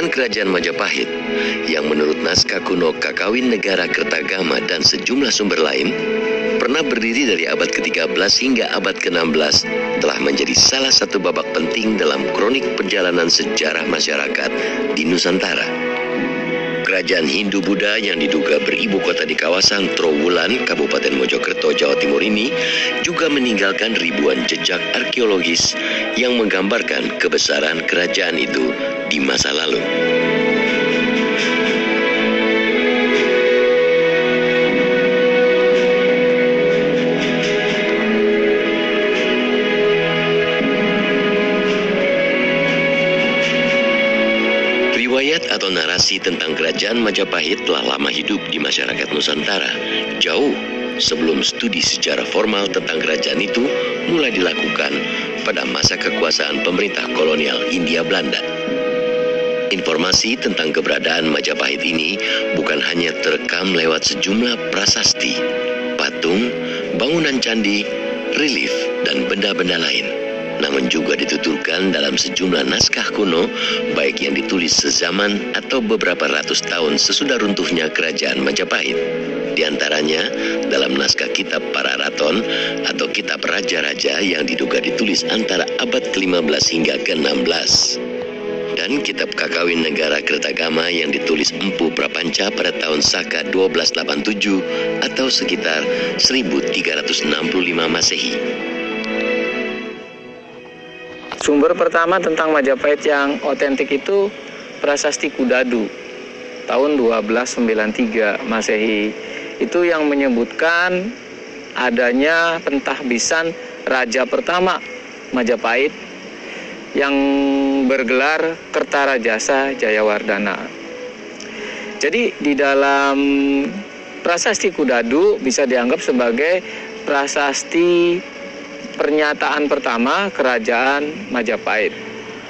Pemerintahan Kerajaan Majapahit yang menurut naskah kuno Kakawin Negara Kertagama dan sejumlah sumber lain pernah berdiri dari abad ke-13 hingga abad ke-16 telah menjadi salah satu babak penting dalam kronik perjalanan sejarah masyarakat di Nusantara. Kerajaan Hindu-Buddha yang diduga beribu kota di kawasan Trowulan, Kabupaten Mojokerto, Jawa Timur ini juga meninggalkan ribuan jejak arkeologis yang menggambarkan kebesaran kerajaan itu di masa lalu. atau narasi tentang kerajaan Majapahit telah lama hidup di masyarakat Nusantara, jauh sebelum studi sejarah formal tentang kerajaan itu mulai dilakukan pada masa kekuasaan pemerintah kolonial Hindia Belanda. Informasi tentang keberadaan Majapahit ini bukan hanya terekam lewat sejumlah prasasti, patung, bangunan candi, relief, dan benda-benda lain namun juga dituturkan dalam sejumlah naskah kuno, baik yang ditulis sezaman atau beberapa ratus tahun sesudah runtuhnya kerajaan Majapahit. Di antaranya dalam naskah kitab Pararaton atau kitab Raja-Raja yang diduga ditulis antara abad ke-15 hingga ke-16 dan kitab Kakawin Negara Kertagama yang ditulis Empu Prapanca pada tahun Saka 1287 atau sekitar 1365 Masehi. Sumber pertama tentang Majapahit yang otentik itu Prasasti Kudadu tahun 1293 Masehi. Itu yang menyebutkan adanya pentahbisan raja pertama Majapahit yang bergelar Kertarajasa Jayawardana. Jadi di dalam prasasti Kudadu bisa dianggap sebagai prasasti pernyataan pertama kerajaan Majapahit.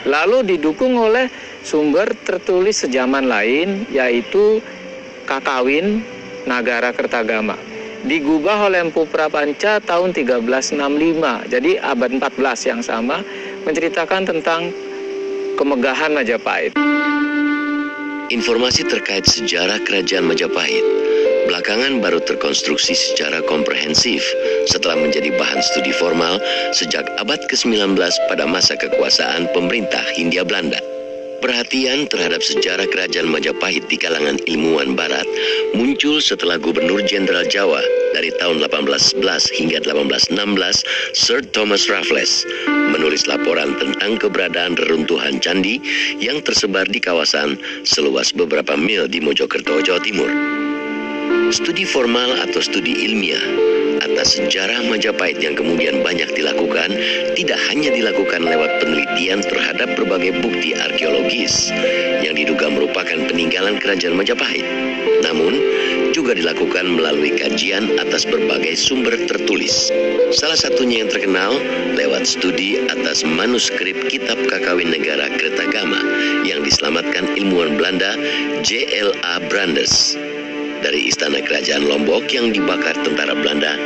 Lalu didukung oleh sumber tertulis sejaman lain yaitu Kakawin Nagara Kertagama. Digubah oleh Empu Prapanca tahun 1365. Jadi abad 14 yang sama menceritakan tentang kemegahan Majapahit. Informasi terkait sejarah kerajaan Majapahit belakangan baru terkonstruksi secara komprehensif setelah menjadi bahan studi formal sejak abad ke-19 pada masa kekuasaan pemerintah Hindia Belanda. Perhatian terhadap sejarah kerajaan Majapahit di kalangan ilmuwan barat muncul setelah Gubernur Jenderal Jawa dari tahun 1811 hingga 1816 Sir Thomas Raffles menulis laporan tentang keberadaan reruntuhan candi yang tersebar di kawasan seluas beberapa mil di Mojokerto, Jawa Timur. Studi formal atau studi ilmiah atas sejarah Majapahit yang kemudian banyak dilakukan tidak hanya dilakukan lewat penelitian terhadap berbagai bukti arkeologis yang diduga merupakan peninggalan kerajaan Majapahit, namun juga dilakukan melalui kajian atas berbagai sumber tertulis. Salah satunya yang terkenal lewat studi atas manuskrip kitab Kakawin Negara Kertagama yang diselamatkan ilmuwan Belanda J.L.A. Brandes dari istana kerajaan Lombok yang dibakar tentara Belanda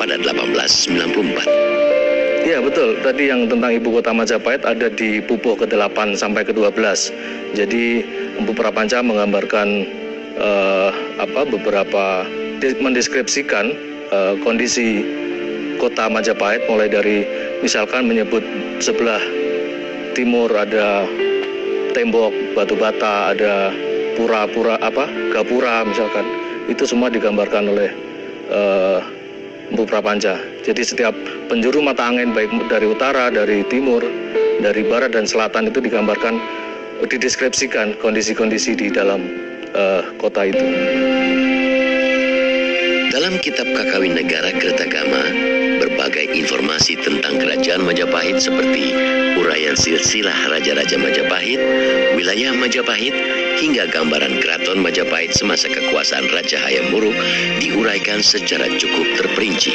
pada 1894. Iya betul, tadi yang tentang ibu kota Majapahit ada di pupuh ke-8 sampai ke-12. Jadi Empu Prapanca menggambarkan uh, apa beberapa mendeskripsikan uh, kondisi kota Majapahit mulai dari misalkan menyebut sebelah timur ada tembok batu bata, ada pura-pura apa gapura misalkan itu semua digambarkan oleh uh, Prapanca. Jadi setiap penjuru mata angin baik dari utara, dari timur, dari barat dan selatan itu digambarkan dideskripsikan kondisi-kondisi di dalam uh, kota itu. Dalam kitab Kakawin Negara Kertagama, informasi tentang kerajaan Majapahit seperti uraian silsilah Raja-Raja Majapahit, wilayah Majapahit, hingga gambaran keraton Majapahit semasa kekuasaan Raja Hayam Wuruk diuraikan secara cukup terperinci.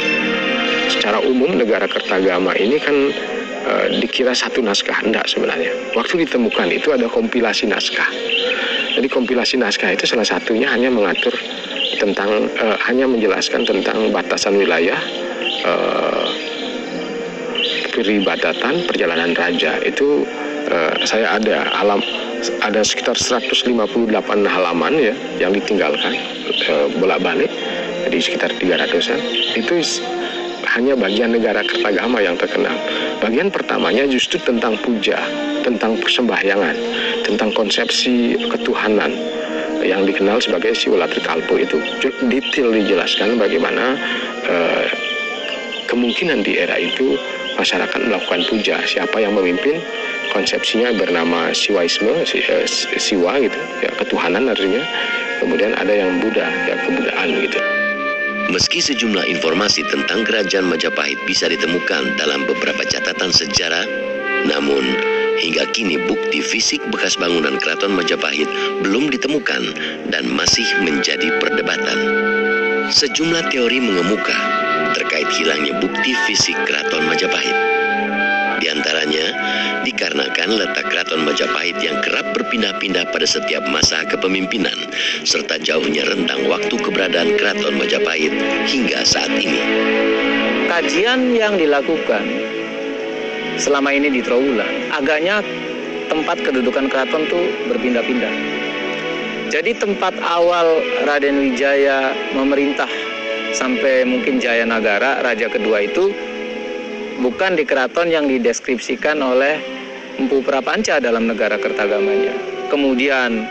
Secara umum negara Kertagama ini kan e, dikira satu naskah, enggak sebenarnya. Waktu ditemukan itu ada kompilasi naskah. Jadi kompilasi naskah itu salah satunya hanya mengatur tentang e, hanya menjelaskan tentang batasan wilayah e, peribadatan perjalanan raja. Itu e, saya ada alam ada sekitar 158 halaman ya yang ditinggalkan eh, bolak-balik jadi sekitar 300-an itu hanya bagian negara Kertagama yang terkenal. Bagian pertamanya justru tentang puja, tentang persembahyangan, tentang konsepsi ketuhanan yang dikenal sebagai Siwalatri Kalpo itu detail dijelaskan bagaimana eh, kemungkinan di era itu masyarakat melakukan puja. Siapa yang memimpin konsepsinya bernama siwaisme si, eh, siwa gitu ya ketuhanan artinya. Kemudian ada yang Buddha ya kebudaan gitu. Meski sejumlah informasi tentang kerajaan Majapahit bisa ditemukan dalam beberapa catatan sejarah, namun hingga kini bukti fisik bekas bangunan keraton Majapahit belum ditemukan dan masih menjadi perdebatan. Sejumlah teori mengemuka terkait hilangnya bukti fisik keraton Majapahit. Di antaranya, dikarenakan letak keraton Majapahit yang kerap berpindah-pindah pada setiap masa kepemimpinan, serta jauhnya rentang waktu keberadaan keraton Majapahit hingga saat ini. Kajian yang dilakukan selama ini di Trawulan, agaknya tempat kedudukan keraton tuh berpindah-pindah. Jadi tempat awal Raden Wijaya memerintah sampai mungkin Jaya Nagara, raja kedua itu bukan di keraton yang dideskripsikan oleh Empu Prapanca dalam negara Kertagamanya. Kemudian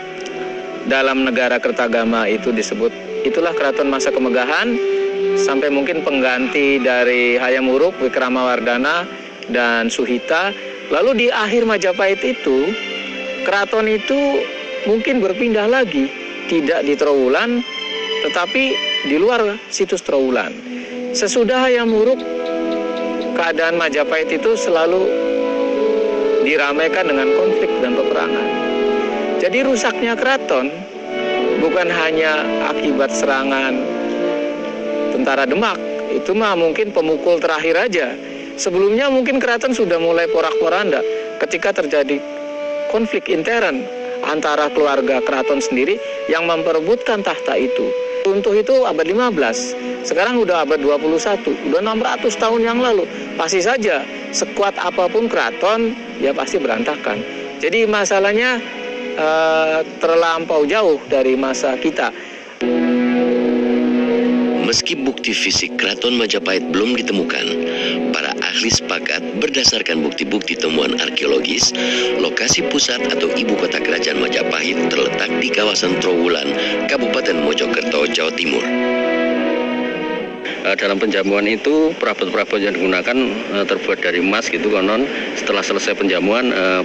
dalam negara Kertagama itu disebut itulah keraton masa kemegahan sampai mungkin pengganti dari Hayam Wuruk, Wikramawardhana dan Suhita. Lalu di akhir Majapahit itu keraton itu mungkin berpindah lagi tidak di Trowulan tetapi di luar situs Trowulan. Sesudah Hayam Wuruk keadaan Majapahit itu selalu diramaikan dengan konflik dan peperangan. Jadi rusaknya keraton bukan hanya akibat serangan tentara Demak, itu mah mungkin pemukul terakhir aja. Sebelumnya mungkin keraton sudah mulai porak-poranda ketika terjadi konflik intern antara keluarga keraton sendiri yang memperebutkan tahta itu. Untuk itu abad 15, sekarang udah abad 21, udah 600 tahun yang lalu. Pasti saja sekuat apa pun keraton, ya pasti berantakan. Jadi masalahnya uh, terlampau jauh dari masa kita. Meski bukti fisik keraton Majapahit belum ditemukan, para ahli sepakat berdasarkan bukti-bukti temuan arkeologis, lokasi pusat atau ibu kota kerajaan Majapahit terletak di kawasan Trowulan, Kabupaten Mojokerto, Jawa Timur. Eh, dalam penjamuan itu perabot-perabot yang digunakan eh, terbuat dari emas gitu konon setelah selesai penjamuan eh,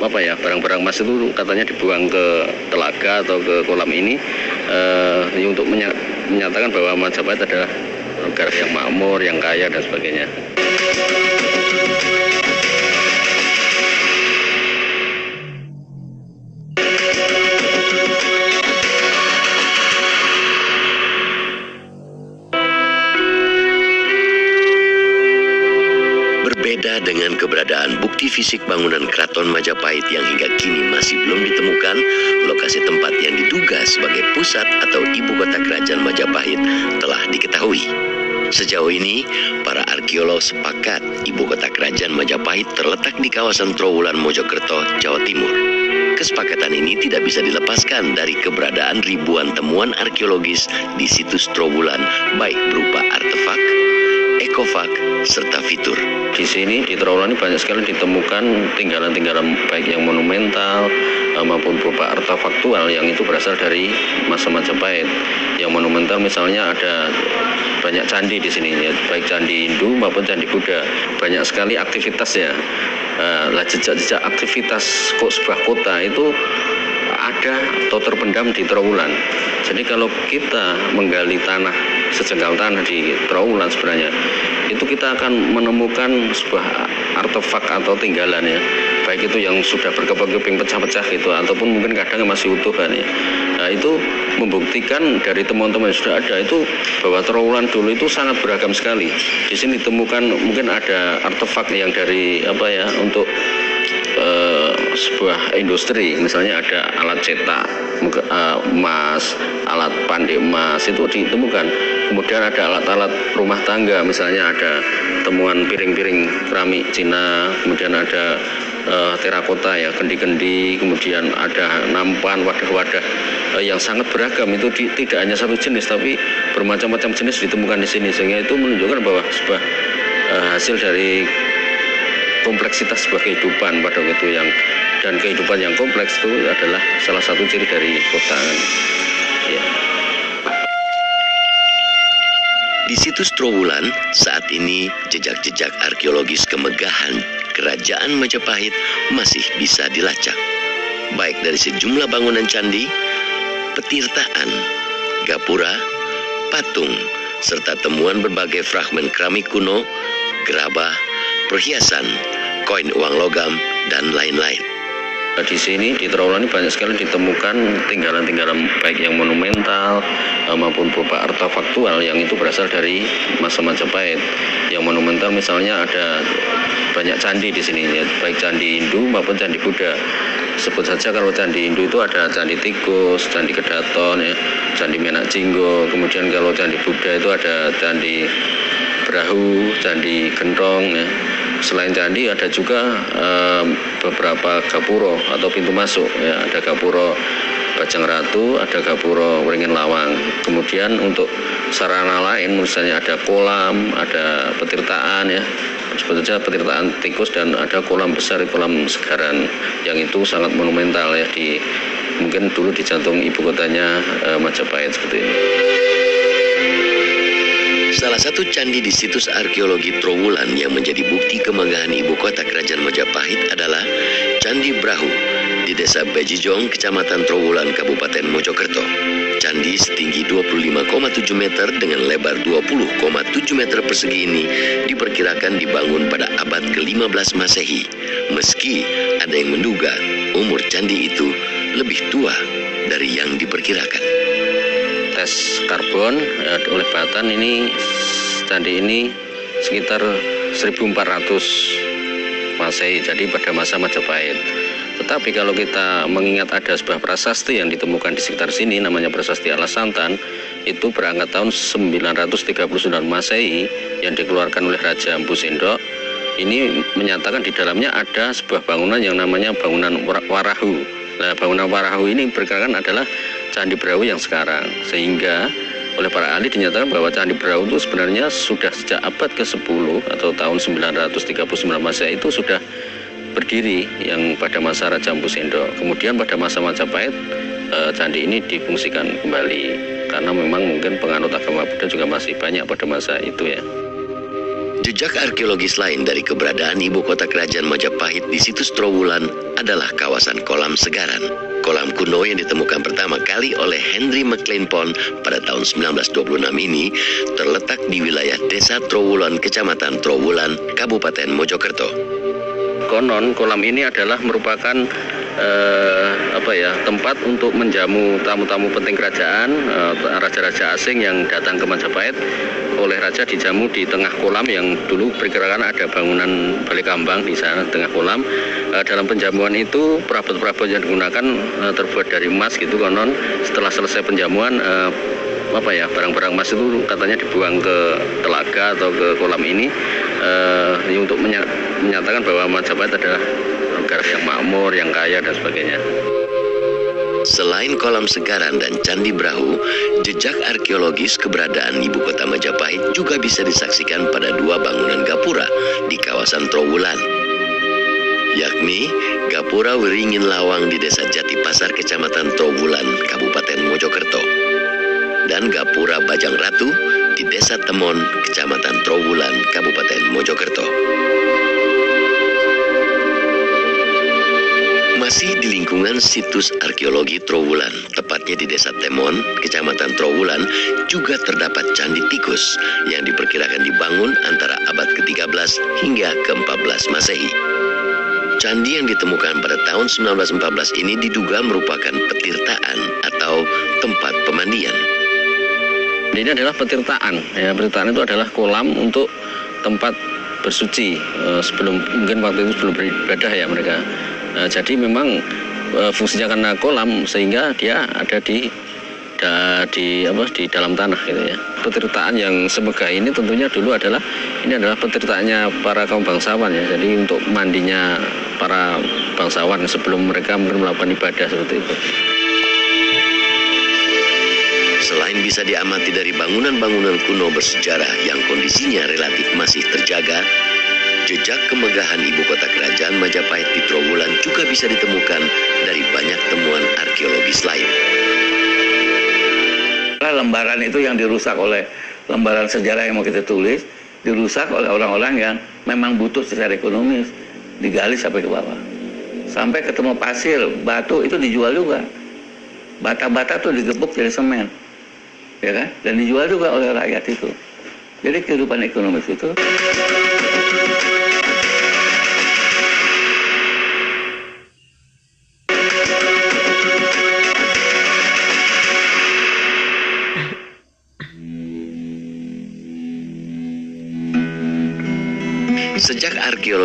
apa ya barang-barang emas itu katanya dibuang ke telaga atau ke kolam ini uh, untuk menyatakan bahwa Majapahit adalah negara yang makmur, yang kaya dan sebagainya. Fisik bangunan keraton Majapahit yang hingga kini masih belum ditemukan, lokasi tempat yang diduga sebagai pusat atau ibu kota kerajaan Majapahit telah diketahui. Sejauh ini, para arkeolog sepakat ibu kota kerajaan Majapahit terletak di kawasan Trowulan Mojokerto, Jawa Timur. Kesepakatan ini tidak bisa dilepaskan dari keberadaan ribuan temuan arkeologis di situs Trowulan, baik berupa artefak, ekofak, serta fitur. Di sini di Trowulan ini banyak sekali ditemukan tinggalan-tinggalan baik yang monumental eh, maupun berupa artefaktual yang itu berasal dari masa Majapahit. Yang monumental misalnya ada banyak candi di sini ya, baik candi Hindu maupun candi Buddha. Banyak sekali aktivitas ya. Uh, jejak-jejak aktivitas kok sebuah kota itu ada atau terpendam di Trowulan. Jadi kalau kita menggali tanah sejengkal tanah di Trowulan sebenarnya itu kita akan menemukan sebuah artefak atau tinggalan ya. Baik itu yang sudah berkeping-keping pecah-pecah gitu ataupun mungkin kadang masih utuh kan ya. Nah itu membuktikan dari teman-teman yang sudah ada itu bahwa Trowulan dulu itu sangat beragam sekali. Di sini ditemukan mungkin ada artefak yang dari apa ya untuk uh, sebuah industri. Misalnya ada alat cetak uh, emas alat pandai emas itu ditemukan. Kemudian ada alat-alat rumah tangga misalnya ada temuan piring-piring keramik Cina kemudian ada uh, terakota ya, kendi-kendi, kemudian ada nampan, wadah-wadah uh, yang sangat beragam. Itu di, tidak hanya satu jenis tapi bermacam-macam jenis ditemukan di sini. Sehingga itu menunjukkan bahwa sebuah uh, hasil dari kompleksitas sebuah kehidupan pada waktu yang dan kehidupan yang kompleks itu adalah salah satu ciri dari kota. Ya. Di situs Trowulan, saat ini jejak-jejak arkeologis kemegahan Kerajaan Majapahit masih bisa dilacak. Baik dari sejumlah bangunan candi, petirtaan, gapura, patung, serta temuan berbagai fragmen keramik kuno, gerabah, perhiasan, koin uang logam, dan lain-lain. Di sini di ini banyak sekali ditemukan tinggalan-tinggalan baik yang monumental eh, maupun berupa artefaktual yang itu berasal dari masa Majapahit. Yang monumental misalnya ada banyak candi di sini ya, baik candi Hindu maupun candi Buddha. Sebut saja kalau candi Hindu itu ada candi Tikus, candi Kedaton, ya, candi Menak Jinggo. Kemudian kalau candi Buddha itu ada candi Brahu, candi Gentong. Ya selain candi ada juga um, beberapa gapuro atau pintu masuk ya ada gapuro Bajang Ratu, ada gapuro Wringin Lawang. Kemudian untuk sarana lain misalnya ada kolam, ada petirtaan ya. Sebetulnya petirtaan tikus dan ada kolam besar, kolam segaran yang itu sangat monumental ya di mungkin dulu di jantung ibu kotanya eh, Majapahit seperti ini. Satu candi di situs arkeologi Trowulan yang menjadi bukti kemegahan ibu kota kerajaan Majapahit adalah Candi Brahu di desa Bejijong, kecamatan Trowulan, Kabupaten Mojokerto. Candi setinggi 25,7 meter dengan lebar 20,7 meter persegi ini diperkirakan dibangun pada abad ke-15 Masehi. Meski ada yang menduga umur candi itu lebih tua dari yang diperkirakan tes karbon ya, oleh Batan ini candi ini sekitar 1400 Masehi jadi pada masa Majapahit. Tetapi kalau kita mengingat ada sebuah prasasti yang ditemukan di sekitar sini namanya prasasti Alasantan itu berangkat tahun 939 Masehi yang dikeluarkan oleh Raja Empu Sendok. Ini menyatakan di dalamnya ada sebuah bangunan yang namanya bangunan Warahu. Nah, bangunan Warahu ini berkirakan adalah Candi Brahu yang sekarang. Sehingga oleh para ahli dinyatakan bahwa Candi Brahu itu sebenarnya sudah sejak abad ke-10 atau tahun 939 Masehi itu sudah berdiri yang pada masa Raja Empu Sendok. Kemudian pada masa Majapahit eh, candi ini difungsikan kembali karena memang mungkin penganut agama Buddha juga masih banyak pada masa itu ya. Jejak arkeologis lain dari keberadaan ibu kota kerajaan Majapahit di situs Trowulan adalah kawasan kolam Segaran. Kolam kuno yang ditemukan pertama kali oleh Henry McLean Pond pada tahun 1926 ini terletak di wilayah Desa Trowulan, Kecamatan Trowulan, Kabupaten Mojokerto. Konon kolam ini adalah merupakan eh, apa ya tempat untuk menjamu tamu-tamu penting kerajaan eh, raja-raja asing yang datang ke Majapahit. Oleh raja dijamu di tengah kolam yang dulu perkirakan ada bangunan balik kambang di sana tengah kolam. Eh, dalam penjamuan itu perabot-perabot yang digunakan eh, terbuat dari emas gitu konon. Setelah selesai penjamuan eh, apa ya barang-barang emas itu katanya dibuang ke telaga atau ke kolam ini uh, untuk menya menyatakan bahwa Majapahit adalah negara yang makmur, yang kaya dan sebagainya. Selain kolam Segaran dan Candi Brahu, jejak arkeologis keberadaan ibu kota Majapahit juga bisa disaksikan pada dua bangunan gapura di kawasan Trowulan, yakni Gapura Wiringin Lawang di Desa Jati Pasar, Kecamatan Trowulan, Kabupaten Mojokerto dan Gapura Bajang Ratu di Desa Temon, Kecamatan Trowulan, Kabupaten Mojokerto. Masih di lingkungan situs arkeologi Trowulan, tepatnya di Desa Temon, Kecamatan Trowulan, juga terdapat Candi Tikus yang diperkirakan dibangun antara abad ke-13 hingga ke-14 Masehi. Candi yang ditemukan pada tahun 1914 ini diduga merupakan petirtaan atau tempat. Ini adalah petirtaan. Ya, petirtaan itu adalah kolam untuk tempat bersuci uh, sebelum mungkin waktu itu sebelum beribadah ya mereka. Uh, jadi memang uh, fungsinya karena kolam sehingga dia ada di da, di apa di dalam tanah gitu ya. Petirtaan yang semegah ini tentunya dulu adalah ini adalah petirtaannya para kaum bangsawan ya. Jadi untuk mandinya para bangsawan sebelum mereka melakukan ibadah seperti itu. Selain bisa diamati dari bangunan-bangunan kuno bersejarah yang kondisinya relatif masih terjaga, jejak kemegahan ibu kota kerajaan Majapahit di Trowulan juga bisa ditemukan dari banyak temuan arkeologis lain. Lembaran itu yang dirusak oleh lembaran sejarah yang mau kita tulis, dirusak oleh orang-orang yang memang butuh secara ekonomis, digali sampai ke bawah. Sampai ketemu pasir, batu itu dijual juga. Bata-bata tuh digebuk jadi semen ya kan? Dan dijual juga oleh rakyat itu. Jadi kehidupan ekonomis itu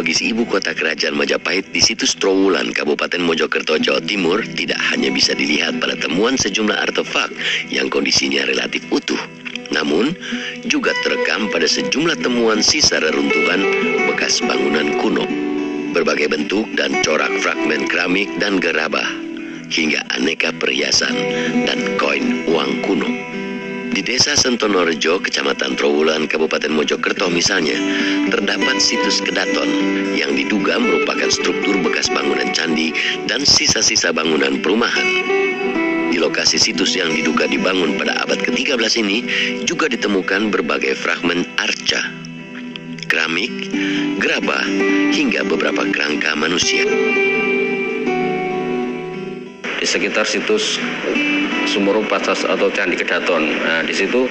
arkeologis ibu kota kerajaan Majapahit di situs Trowulan, Kabupaten Mojokerto, Jawa Timur tidak hanya bisa dilihat pada temuan sejumlah artefak yang kondisinya relatif utuh, namun juga terekam pada sejumlah temuan sisa reruntuhan bekas bangunan kuno, berbagai bentuk dan corak fragmen keramik dan gerabah, hingga aneka perhiasan dan koin uang kuno. Di desa Sentonorejo, kecamatan Trowulan, Kabupaten Mojokerto misalnya, terdapat situs kedaton yang diduga merupakan struktur bekas bangunan candi dan sisa-sisa bangunan perumahan. Di lokasi situs yang diduga dibangun pada abad ke-13 ini juga ditemukan berbagai fragmen arca, keramik, gerabah, hingga beberapa kerangka manusia. Di sekitar situs Sumur Pasas atau Candi Kedaton. Nah, di situ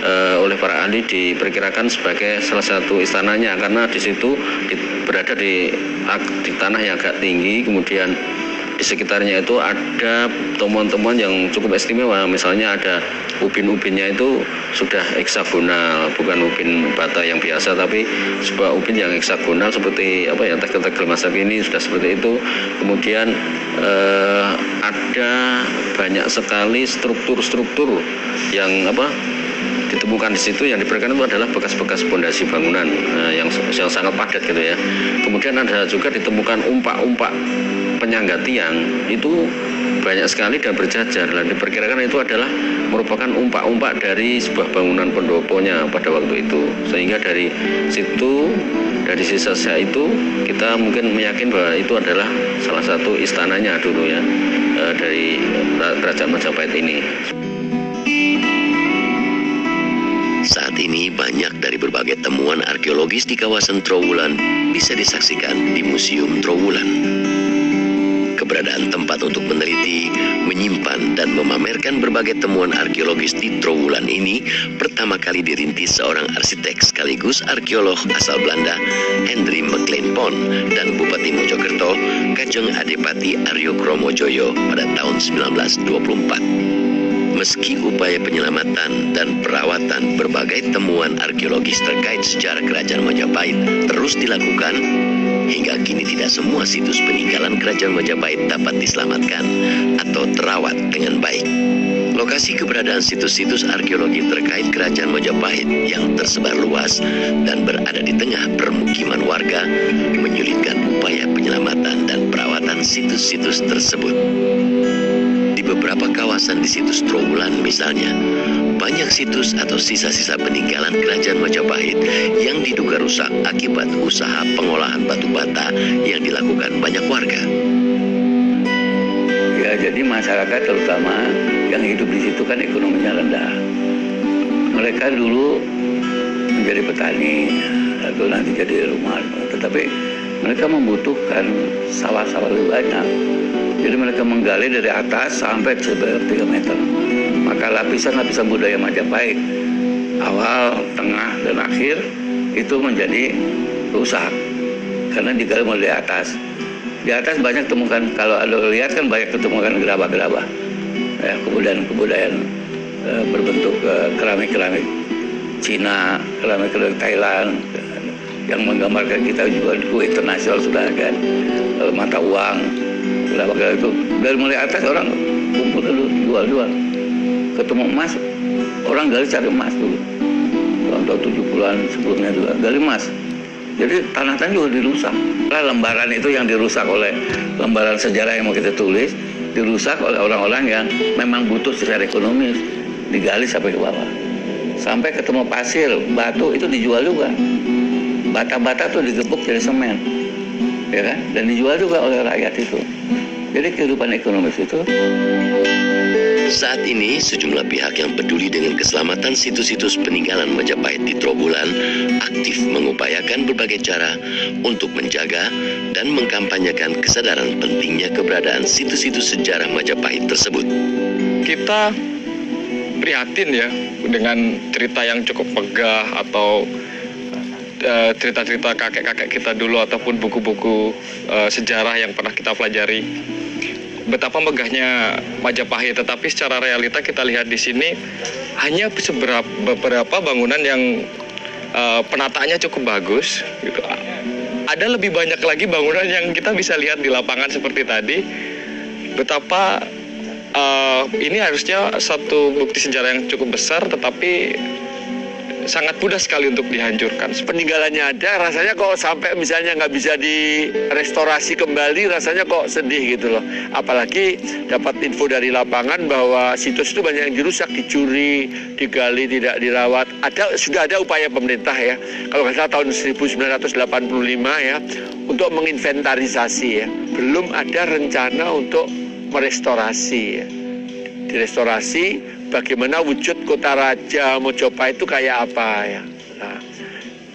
e, oleh para ahli diperkirakan sebagai salah satu istananya karena di situ di, berada di di tanah yang agak tinggi, kemudian di sekitarnya itu ada temuan-temuan yang cukup istimewa. Misalnya ada ubin-ubinnya itu sudah heksagonal, bukan ubin bata yang biasa, tapi sebuah ubin yang heksagonal seperti apa ya tegel-tegel masa kini sudah seperti itu. Kemudian eh, ada banyak sekali struktur-struktur yang apa ditemukan di situ yang diperkirakan itu adalah bekas-bekas pondasi bangunan uh, yang, yang sangat padat gitu ya. Kemudian ada juga ditemukan umpak-umpak penyangga tiang itu banyak sekali dan berjajar dan diperkirakan itu adalah merupakan umpak-umpak dari sebuah bangunan pendoponya pada waktu itu sehingga dari situ dari sisa-sisa itu kita mungkin meyakin bahwa itu adalah salah satu istananya dulu ya eh, dari kerajaan Majapahit ini. Saat ini banyak dari berbagai temuan arkeologis di kawasan Trowulan bisa disaksikan di Museum Trowulan. Keberadaan tempat untuk meneliti, menyimpan, dan memamerkan berbagai temuan arkeologis di Trowulan ini pertama kali dirintis seorang arsitek sekaligus arkeolog asal Belanda, Henry McLean Pond, dan Bupati Mojokerto, Kajeng Adipati Aryo Kromojoyo pada tahun 1924. Meski upaya penyelamatan dan perawatan berbagai temuan arkeologis terkait sejarah kerajaan Majapahit terus dilakukan, hingga kini tidak semua situs peninggalan kerajaan Majapahit dapat diselamatkan atau terawat dengan baik. Lokasi keberadaan situs-situs arkeologi terkait kerajaan Majapahit yang tersebar luas dan berada di tengah permukiman warga menyulitkan upaya penyelamatan dan perawatan situs-situs tersebut beberapa kawasan di situs Trowulan misalnya, banyak situs atau sisa-sisa peninggalan kerajaan Majapahit yang diduga rusak akibat usaha pengolahan batu bata yang dilakukan banyak warga. Ya, jadi masyarakat terutama yang hidup di situ kan ekonominya rendah. Mereka dulu menjadi petani atau nanti jadi rumah, tetapi mereka membutuhkan sawah-sawah lebih banyak jadi mereka menggali dari atas sampai sebanyak 3 meter. Maka lapisan-lapisan budaya Majapahit awal, tengah, dan akhir itu menjadi rusak. Karena digali mulai dari atas. Di atas banyak temukan kalau ada lihat kan banyak ketemukan gerabah-gerabah, ya, kebudayaan-kebudayaan e, berbentuk e, keramik-keramik. Cina, keramik-keramik Thailand yang menggambarkan kita juga di internasional sudah kan. E, mata uang kali itu. Dari mulai atas orang kumpul dulu jual jual ketemu emas orang gali cari emas dulu tahun tahun tujuh puluhan sebelumnya juga gali emas Jadi tanah-tanah juga dirusak. Nah, lembaran itu yang dirusak oleh lembaran sejarah yang mau kita tulis, dirusak oleh orang-orang yang memang butuh secara ekonomis, digali sampai ke bawah. Sampai ketemu pasir, batu itu dijual juga. Bata-bata tuh digebuk jadi semen. Ya kan? Dan dijual juga oleh rakyat itu. Jadi kehidupan ekonomis itu Saat ini, sejumlah pihak yang peduli dengan keselamatan situs-situs peninggalan Majapahit di Trobulan aktif mengupayakan berbagai cara untuk menjaga dan mengkampanyekan kesadaran pentingnya keberadaan situs-situs sejarah Majapahit tersebut. kita prihatin ya dengan cerita yang cukup megah atau eh, cerita-cerita kakek-kakek kita dulu ataupun buku-buku eh, sejarah yang pernah kita pelajari. Betapa megahnya Majapahit, tetapi secara realita kita lihat di sini hanya seberapa beberapa bangunan yang eh, penataannya cukup bagus. Gitu. Ada lebih banyak lagi bangunan yang kita bisa lihat di lapangan seperti tadi. Betapa eh, ini harusnya satu bukti sejarah yang cukup besar, tetapi sangat mudah sekali untuk dihancurkan. peninggalannya ada rasanya kok sampai misalnya nggak bisa direstorasi kembali rasanya kok sedih gitu loh. Apalagi dapat info dari lapangan bahwa situs itu banyak yang dirusak dicuri digali tidak dirawat. Ada sudah ada upaya pemerintah ya kalau nggak tahun 1985 ya untuk menginventarisasi ya. Belum ada rencana untuk merestorasi ya. Direstorasi bagaimana wujud kota raja Mojopahit itu kayak apa ya. Nah,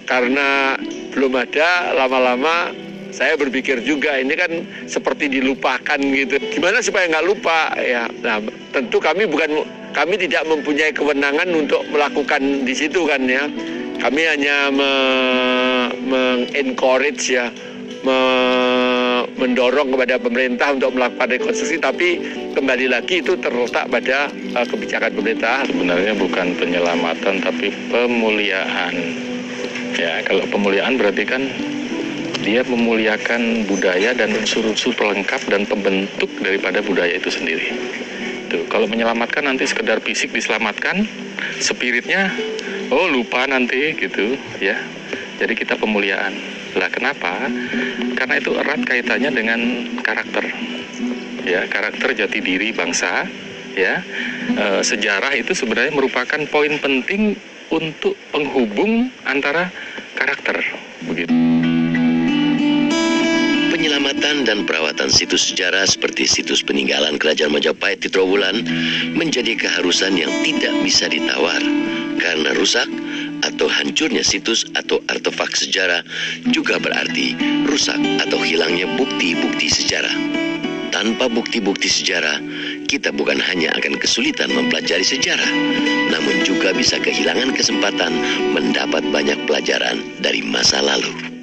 karena belum ada lama-lama saya berpikir juga ini kan seperti dilupakan gitu. Gimana supaya nggak lupa ya? Nah, tentu kami bukan kami tidak mempunyai kewenangan untuk melakukan di situ kan ya. Kami hanya me- mengencourage ya, me- mendorong kepada pemerintah untuk melakukan rekonstruksi, tapi kembali lagi itu terletak pada uh, kebijakan pemerintah. sebenarnya bukan penyelamatan tapi pemuliaan. Ya, kalau pemuliaan berarti kan dia memuliakan budaya dan unsur-unsur pelengkap dan pembentuk daripada budaya itu sendiri. Tuh, kalau menyelamatkan nanti sekedar fisik diselamatkan, spiritnya oh lupa nanti gitu ya. Jadi kita pemuliaan. Lah kenapa? Karena itu erat kaitannya dengan karakter. Ya, karakter jati diri bangsa ya eh, sejarah itu sebenarnya merupakan poin penting untuk penghubung antara karakter begitu. Penyelamatan dan perawatan situs sejarah seperti situs peninggalan Kerajaan Majapahit di Trowulan menjadi keharusan yang tidak bisa ditawar karena rusak atau hancurnya situs atau artefak sejarah juga berarti rusak atau hilangnya bukti-bukti sejarah. Tanpa bukti-bukti sejarah, kita bukan hanya akan kesulitan mempelajari sejarah, namun juga bisa kehilangan kesempatan mendapat banyak pelajaran dari masa lalu.